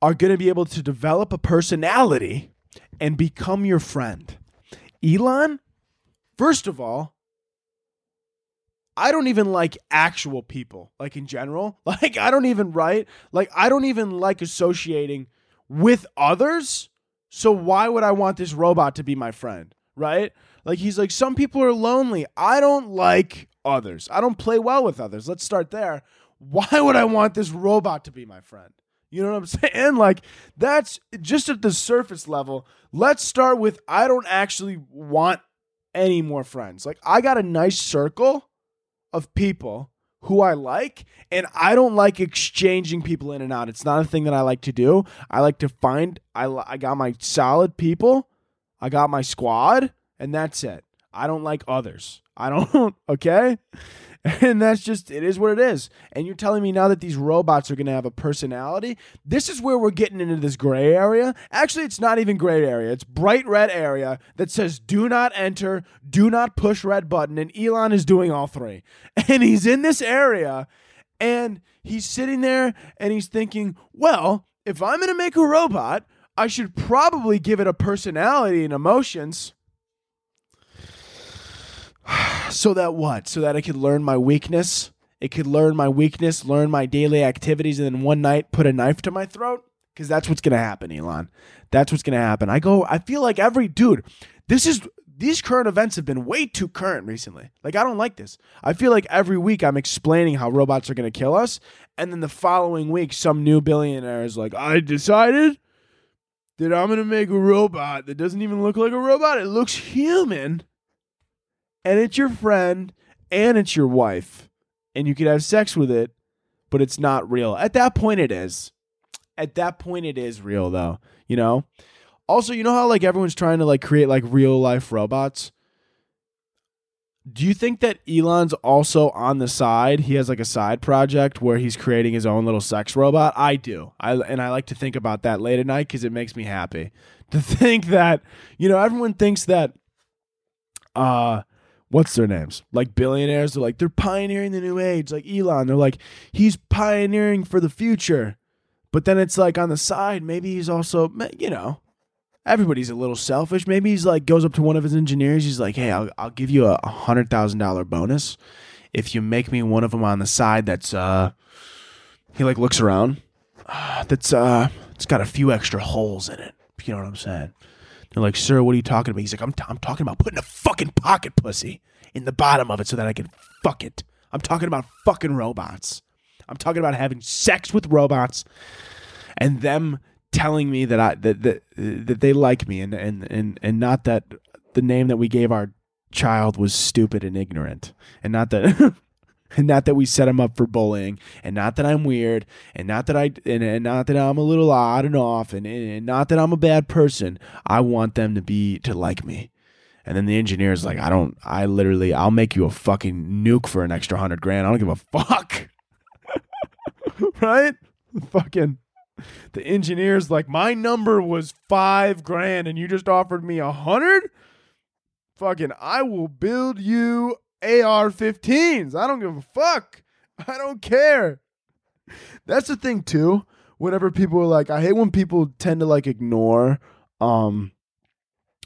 are going to be able to develop a personality and become your friend. Elon, first of all, I don't even like actual people, like in general. Like, I don't even write, like, I don't even like associating with others. So, why would I want this robot to be my friend? Right? Like, he's like, some people are lonely. I don't like others. I don't play well with others. Let's start there. Why would I want this robot to be my friend? You know what I'm saying? Like, that's just at the surface level. Let's start with I don't actually want any more friends. Like, I got a nice circle of people who I like, and I don't like exchanging people in and out. It's not a thing that I like to do. I like to find I I got my solid people I got my squad, and that's it. I don't like others. I don't, okay? And that's just, it is what it is. And you're telling me now that these robots are going to have a personality? This is where we're getting into this gray area. Actually, it's not even gray area. It's bright red area that says do not enter, do not push red button. And Elon is doing all three. And he's in this area and he's sitting there and he's thinking, well, if I'm going to make a robot, I should probably give it a personality and emotions. So that what? So that it could learn my weakness. It could learn my weakness, learn my daily activities, and then one night put a knife to my throat. Because that's what's gonna happen, Elon. That's what's gonna happen. I go. I feel like every dude. This is these current events have been way too current recently. Like I don't like this. I feel like every week I'm explaining how robots are gonna kill us, and then the following week some new billionaire is like, I decided that I'm gonna make a robot that doesn't even look like a robot. It looks human and it's your friend and it's your wife and you could have sex with it but it's not real at that point it is at that point it is real though you know also you know how like everyone's trying to like create like real life robots do you think that Elon's also on the side? He has like a side project where he's creating his own little sex robot. I do. I and I like to think about that late at night cuz it makes me happy. To think that, you know, everyone thinks that uh what's their names? Like billionaires, they're like they're pioneering the new age. Like Elon, they're like he's pioneering for the future. But then it's like on the side, maybe he's also, you know, everybody's a little selfish. Maybe he's like goes up to one of his engineers. He's like, "Hey, I'll I'll give you a hundred thousand dollar bonus if you make me one of them on the side that's uh." He like looks around. That's uh, it's got a few extra holes in it. You know what I'm saying? They're like, "Sir, what are you talking about?" He's like, "I'm t- I'm talking about putting a fucking pocket pussy in the bottom of it so that I can fuck it. I'm talking about fucking robots. I'm talking about having sex with robots, and them." telling me that I that that, that they like me and, and and and not that the name that we gave our child was stupid and ignorant and not that and not that we set him up for bullying and not that I'm weird and not that I and, and not that I'm a little odd and off and, and not that I'm a bad person. I want them to be to like me. And then the engineer is like I don't I literally I'll make you a fucking nuke for an extra hundred grand. I don't give a fuck. Right? Fucking the engineer's like, my number was five grand and you just offered me a hundred? Fucking, I will build you AR 15s. I don't give a fuck. I don't care. That's the thing, too. Whenever people are like, I hate when people tend to like ignore, um,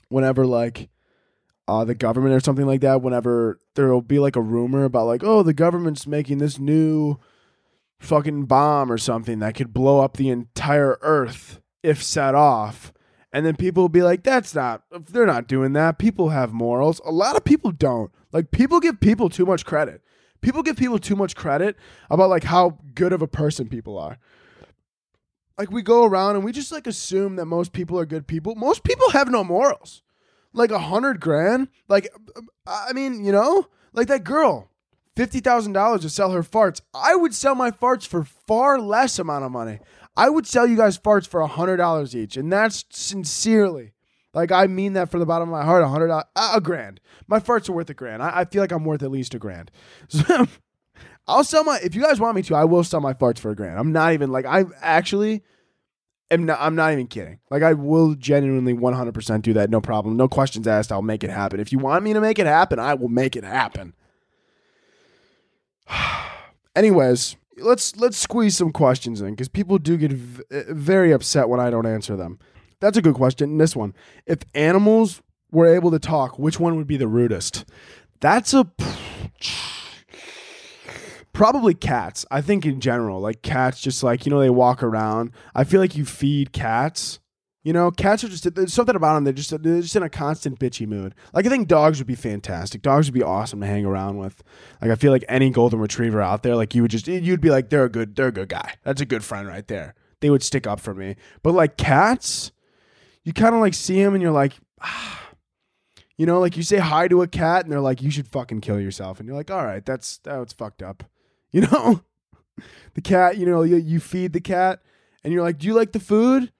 whenever like, uh, the government or something like that, whenever there will be like a rumor about like, oh, the government's making this new fucking bomb or something that could blow up the entire earth if set off. And then people will be like, that's not, they're not doing that. People have morals. A lot of people don't. Like, people give people too much credit. People give people too much credit about like how good of a person people are. Like, we go around and we just like assume that most people are good people. Most people have no morals. Like, a hundred grand. Like, I mean, you know, like that girl fifty thousand dollars to sell her farts. I would sell my farts for far less amount of money. I would sell you guys farts for a hundred dollars each, and that's sincerely. Like I mean that from the bottom of my heart. A hundred, a grand. My farts are worth a grand. I, I feel like I'm worth at least a grand. So I'll sell my. If you guys want me to, I will sell my farts for a grand. I'm not even like I actually am. Not, I'm not even kidding. Like I will genuinely 100% do that. No problem. No questions asked. I'll make it happen. If you want me to make it happen, I will make it happen. Anyways, let's let's squeeze some questions in because people do get v- uh, very upset when I don't answer them. That's a good question. This one: If animals were able to talk, which one would be the rudest? That's a probably cats. I think in general, like cats, just like you know, they walk around. I feel like you feed cats you know, cats are just there's something about them. They're just they're just in a constant bitchy mood. Like I think dogs would be fantastic. Dogs would be awesome to hang around with. Like I feel like any golden retriever out there, like you would just you'd be like they're a good they're a good guy. That's a good friend right there. They would stick up for me. But like cats, you kind of like see them and you're like, ah. you know, like you say hi to a cat and they're like, you should fucking kill yourself, and you're like, all right, that's that's fucked up. You know, the cat, you know, you, you feed the cat and you're like, do you like the food?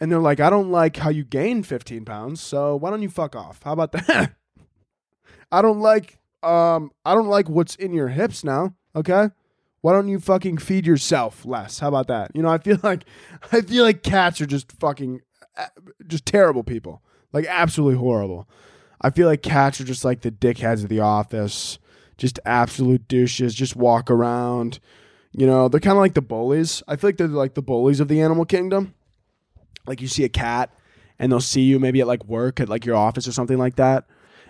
And they're like, I don't like how you gained 15 pounds, so why don't you fuck off? How about that? I don't like um I don't like what's in your hips now, okay? Why don't you fucking feed yourself less? How about that? You know, I feel like I feel like cats are just fucking just terrible people. Like absolutely horrible. I feel like cats are just like the dickheads of the office. Just absolute douches, just walk around. You know, they're kind of like the bullies. I feel like they're like the bullies of the animal kingdom. Like you see a cat and they'll see you maybe at like work at like your office or something like that.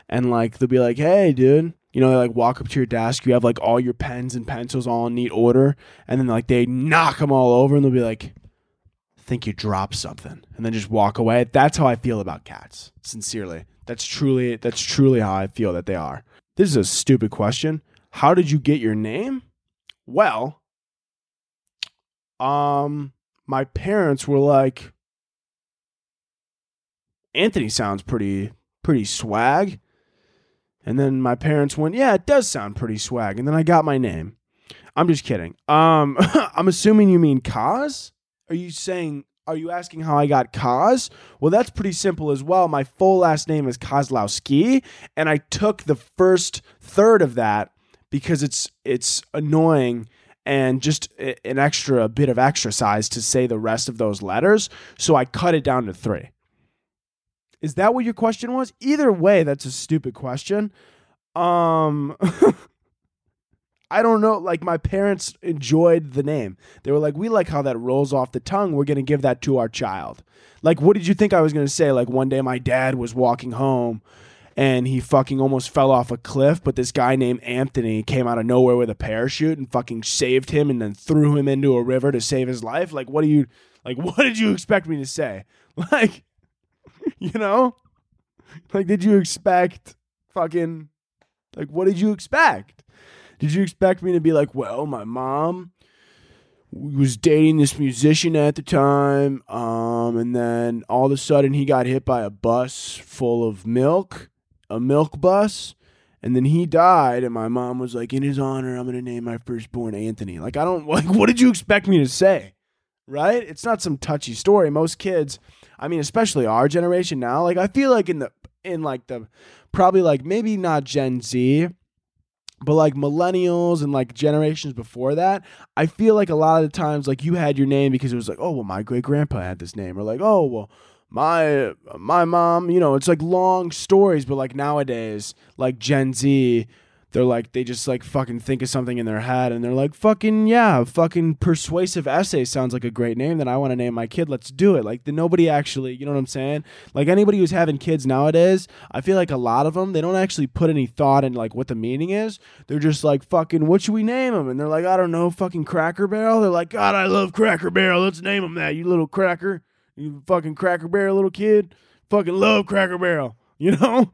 And like they'll be like, hey, dude. You know, they like walk up to your desk. You have like all your pens and pencils all in neat order. And then like they knock them all over and they'll be like, think you dropped something. And then just walk away. That's how I feel about cats, sincerely. That's truly that's truly how I feel that they are. This is a stupid question. How did you get your name? Well, um my parents were like Anthony sounds pretty pretty swag. And then my parents went, "Yeah, it does sound pretty swag." And then I got my name. I'm just kidding. Um I'm assuming you mean Koz? Are you saying are you asking how I got Koz? Well, that's pretty simple as well. My full last name is Kozlowski, and I took the first third of that because it's it's annoying and just an extra bit of exercise to say the rest of those letters. So I cut it down to three. Is that what your question was? Either way, that's a stupid question. Um I don't know. Like my parents enjoyed the name. They were like, we like how that rolls off the tongue. We're gonna give that to our child. Like, what did you think I was gonna say? Like one day my dad was walking home and he fucking almost fell off a cliff, but this guy named Anthony came out of nowhere with a parachute and fucking saved him and then threw him into a river to save his life. Like, what do you like what did you expect me to say? Like, you know? Like, did you expect fucking like what did you expect? Did you expect me to be like, well, my mom was dating this musician at the time, um, and then all of a sudden he got hit by a bus full of milk, a milk bus, and then he died, and my mom was like, in his honor, I'm gonna name my firstborn Anthony. Like, I don't like. What did you expect me to say? Right? It's not some touchy story. Most kids, I mean, especially our generation now, like I feel like in the in like the probably like maybe not Gen Z but like millennials and like generations before that, I feel like a lot of the times like you had your name because it was like, oh well, my great grandpa had this name, or like, oh well, my my mom, you know, it's like long stories, but like nowadays, like Gen Z, they're like they just like fucking think of something in their head and they're like fucking yeah fucking persuasive essay sounds like a great name that i want to name my kid. Let's do it. Like the nobody actually you know what i'm saying? Like anybody who's having kids nowadays i feel like a lot of them they don't actually put any thought in like what the meaning is. They're just like fucking what should we name them and they're like i don't know fucking cracker barrel. They're like god i love cracker barrel. Let's name them that you little cracker. You fucking cracker barrel little kid. Fucking love cracker barrel. You know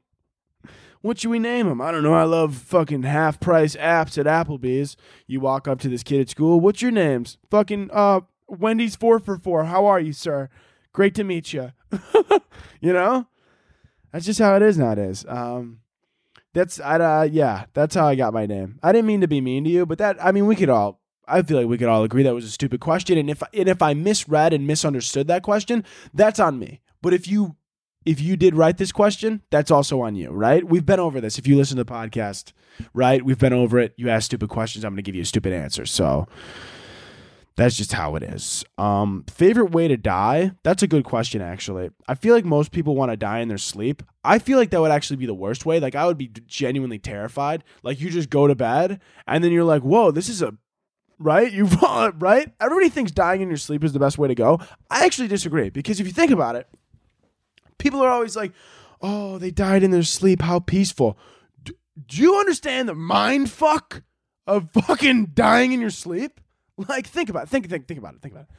what should we name him? I don't know. I love fucking half price apps at Applebee's. You walk up to this kid at school. What's your names? Fucking uh, Wendy's four for four. How are you, sir? Great to meet you. you know, that's just how it is nowadays. Um, that's I uh, yeah, that's how I got my name. I didn't mean to be mean to you, but that I mean we could all I feel like we could all agree that was a stupid question. And if and if I misread and misunderstood that question, that's on me. But if you if you did write this question, that's also on you, right? We've been over this. If you listen to the podcast, right? We've been over it. You ask stupid questions, I'm going to give you a stupid answer. So that's just how it is. Um, favorite way to die? That's a good question, actually. I feel like most people want to die in their sleep. I feel like that would actually be the worst way. Like, I would be genuinely terrified. Like, you just go to bed and then you're like, whoa, this is a right? You right? Everybody thinks dying in your sleep is the best way to go. I actually disagree because if you think about it, people are always like, "Oh, they died in their sleep. How peaceful." Do you understand the mind fuck of fucking dying in your sleep? Like, think about it. Think, think, think about it. Think about it.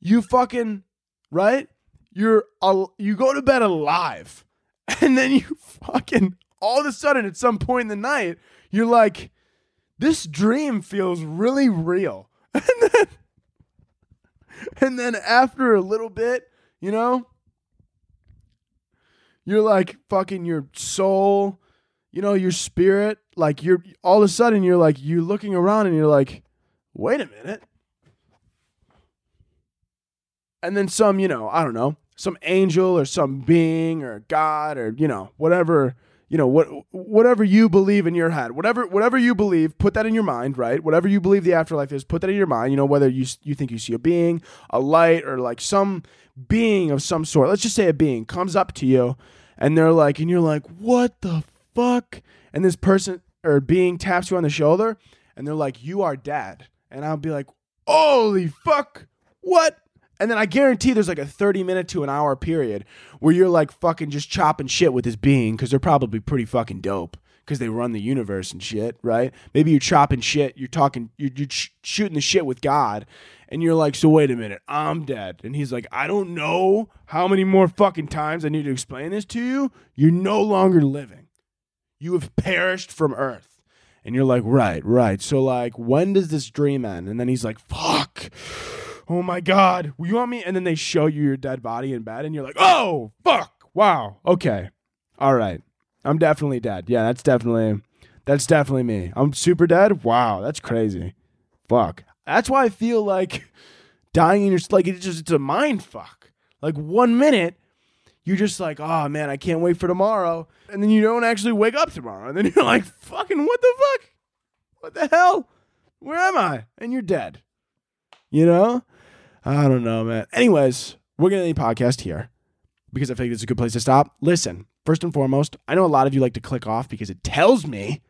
You fucking right? You're al- you go to bed alive, and then you fucking all of a sudden at some point in the night you're like, this dream feels really real, and then and then after a little bit, you know, you're like fucking your soul, you know, your spirit. Like you're all of a sudden you're like you're looking around and you're like, wait a minute. and then some, you know, I don't know, some angel or some being or God or you know whatever you know what whatever you believe in your head whatever whatever you believe put that in your mind right? Whatever you believe the afterlife is put that in your mind you know whether you you think you see a being a light or like some being of some sort. Let's just say a being comes up to you and they're like and you're like what the fuck? And this person or being taps you on the shoulder and they're like you are dead. And I'll be like holy fuck what and then I guarantee there's like a 30 minute to an hour period where you're like fucking just chopping shit with this being because they're probably pretty fucking dope because they run the universe and shit, right? Maybe you're chopping shit, you're talking, you're, you're sh- shooting the shit with God, and you're like, so wait a minute, I'm dead. And he's like, I don't know how many more fucking times I need to explain this to you. You're no longer living, you have perished from earth. And you're like, right, right. So, like, when does this dream end? And then he's like, fuck oh my god, you want me? And then they show you your dead body in bed, and you're like, oh fuck, wow, okay, all right, I'm definitely dead. Yeah, that's definitely that's definitely me. I'm super dead. Wow, that's crazy. Fuck. That's why I feel like dying in your like it's just it's a mind fuck. Like one minute you're just like, oh man, I can't wait for tomorrow, and then you don't actually wake up tomorrow, and then you're like, fucking what the fuck? What the hell? Where am I? And you're dead. You know? I don't know, man. Anyways, we're to end the podcast here because I think it's a good place to stop. Listen, first and foremost, I know a lot of you like to click off because it tells me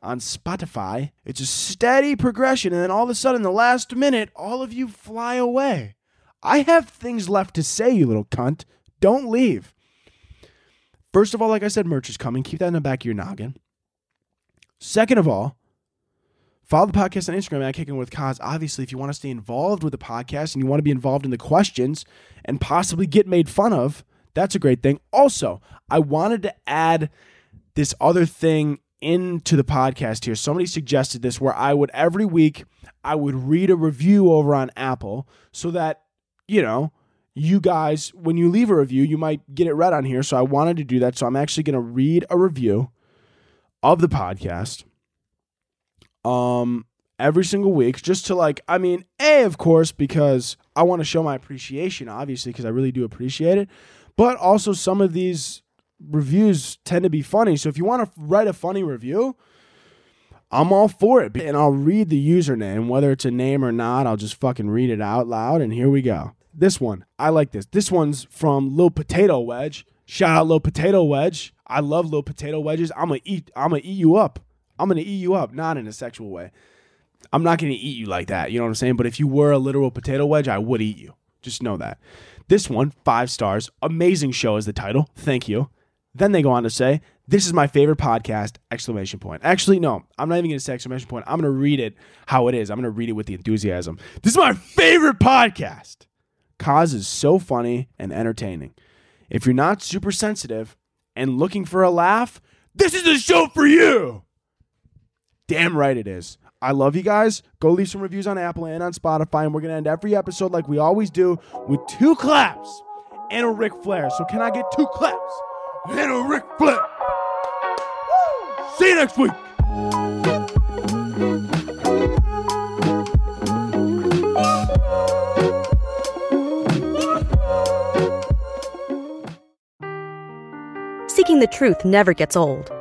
on Spotify it's a steady progression. And then all of a sudden, the last minute, all of you fly away. I have things left to say, you little cunt. Don't leave. First of all, like I said, merch is coming. Keep that in the back of your noggin. Second of all, Follow the podcast on Instagram at Kicking with Koz. Obviously, if you want to stay involved with the podcast and you want to be involved in the questions and possibly get made fun of, that's a great thing. Also, I wanted to add this other thing into the podcast here. Somebody suggested this where I would every week I would read a review over on Apple so that, you know, you guys when you leave a review, you might get it read on here. So I wanted to do that. So I'm actually going to read a review of the podcast um every single week just to like I mean, A of course because I want to show my appreciation obviously because I really do appreciate it, but also some of these reviews tend to be funny. So if you want to write a funny review, I'm all for it. And I'll read the username, whether it's a name or not. I'll just fucking read it out loud. And here we go. This one, I like this. This one's from Lil Potato Wedge. Shout out Lil Potato Wedge. I love Lil Potato Wedges. I'm gonna eat. I'm gonna eat you up. I'm gonna eat you up, not in a sexual way. I'm not gonna eat you like that. You know what I'm saying? But if you were a literal potato wedge, I would eat you. Just know that. This one, five stars. Amazing show is the title. Thank you. Then they go on to say, "This is my favorite podcast!" Exclamation point. Actually, no, I'm not even gonna say exclamation point. I'm gonna read it how it is. I'm gonna read it with the enthusiasm. This is my favorite podcast. Koz is so funny and entertaining. If you're not super sensitive and looking for a laugh, this is the show for you. Damn right it is. I love you guys. Go leave some reviews on Apple and on Spotify. And we're going to end every episode like we always do with two claps and a Ric Flair. So, can I get two claps and a Ric Flair? See you next week. Seeking the truth never gets old.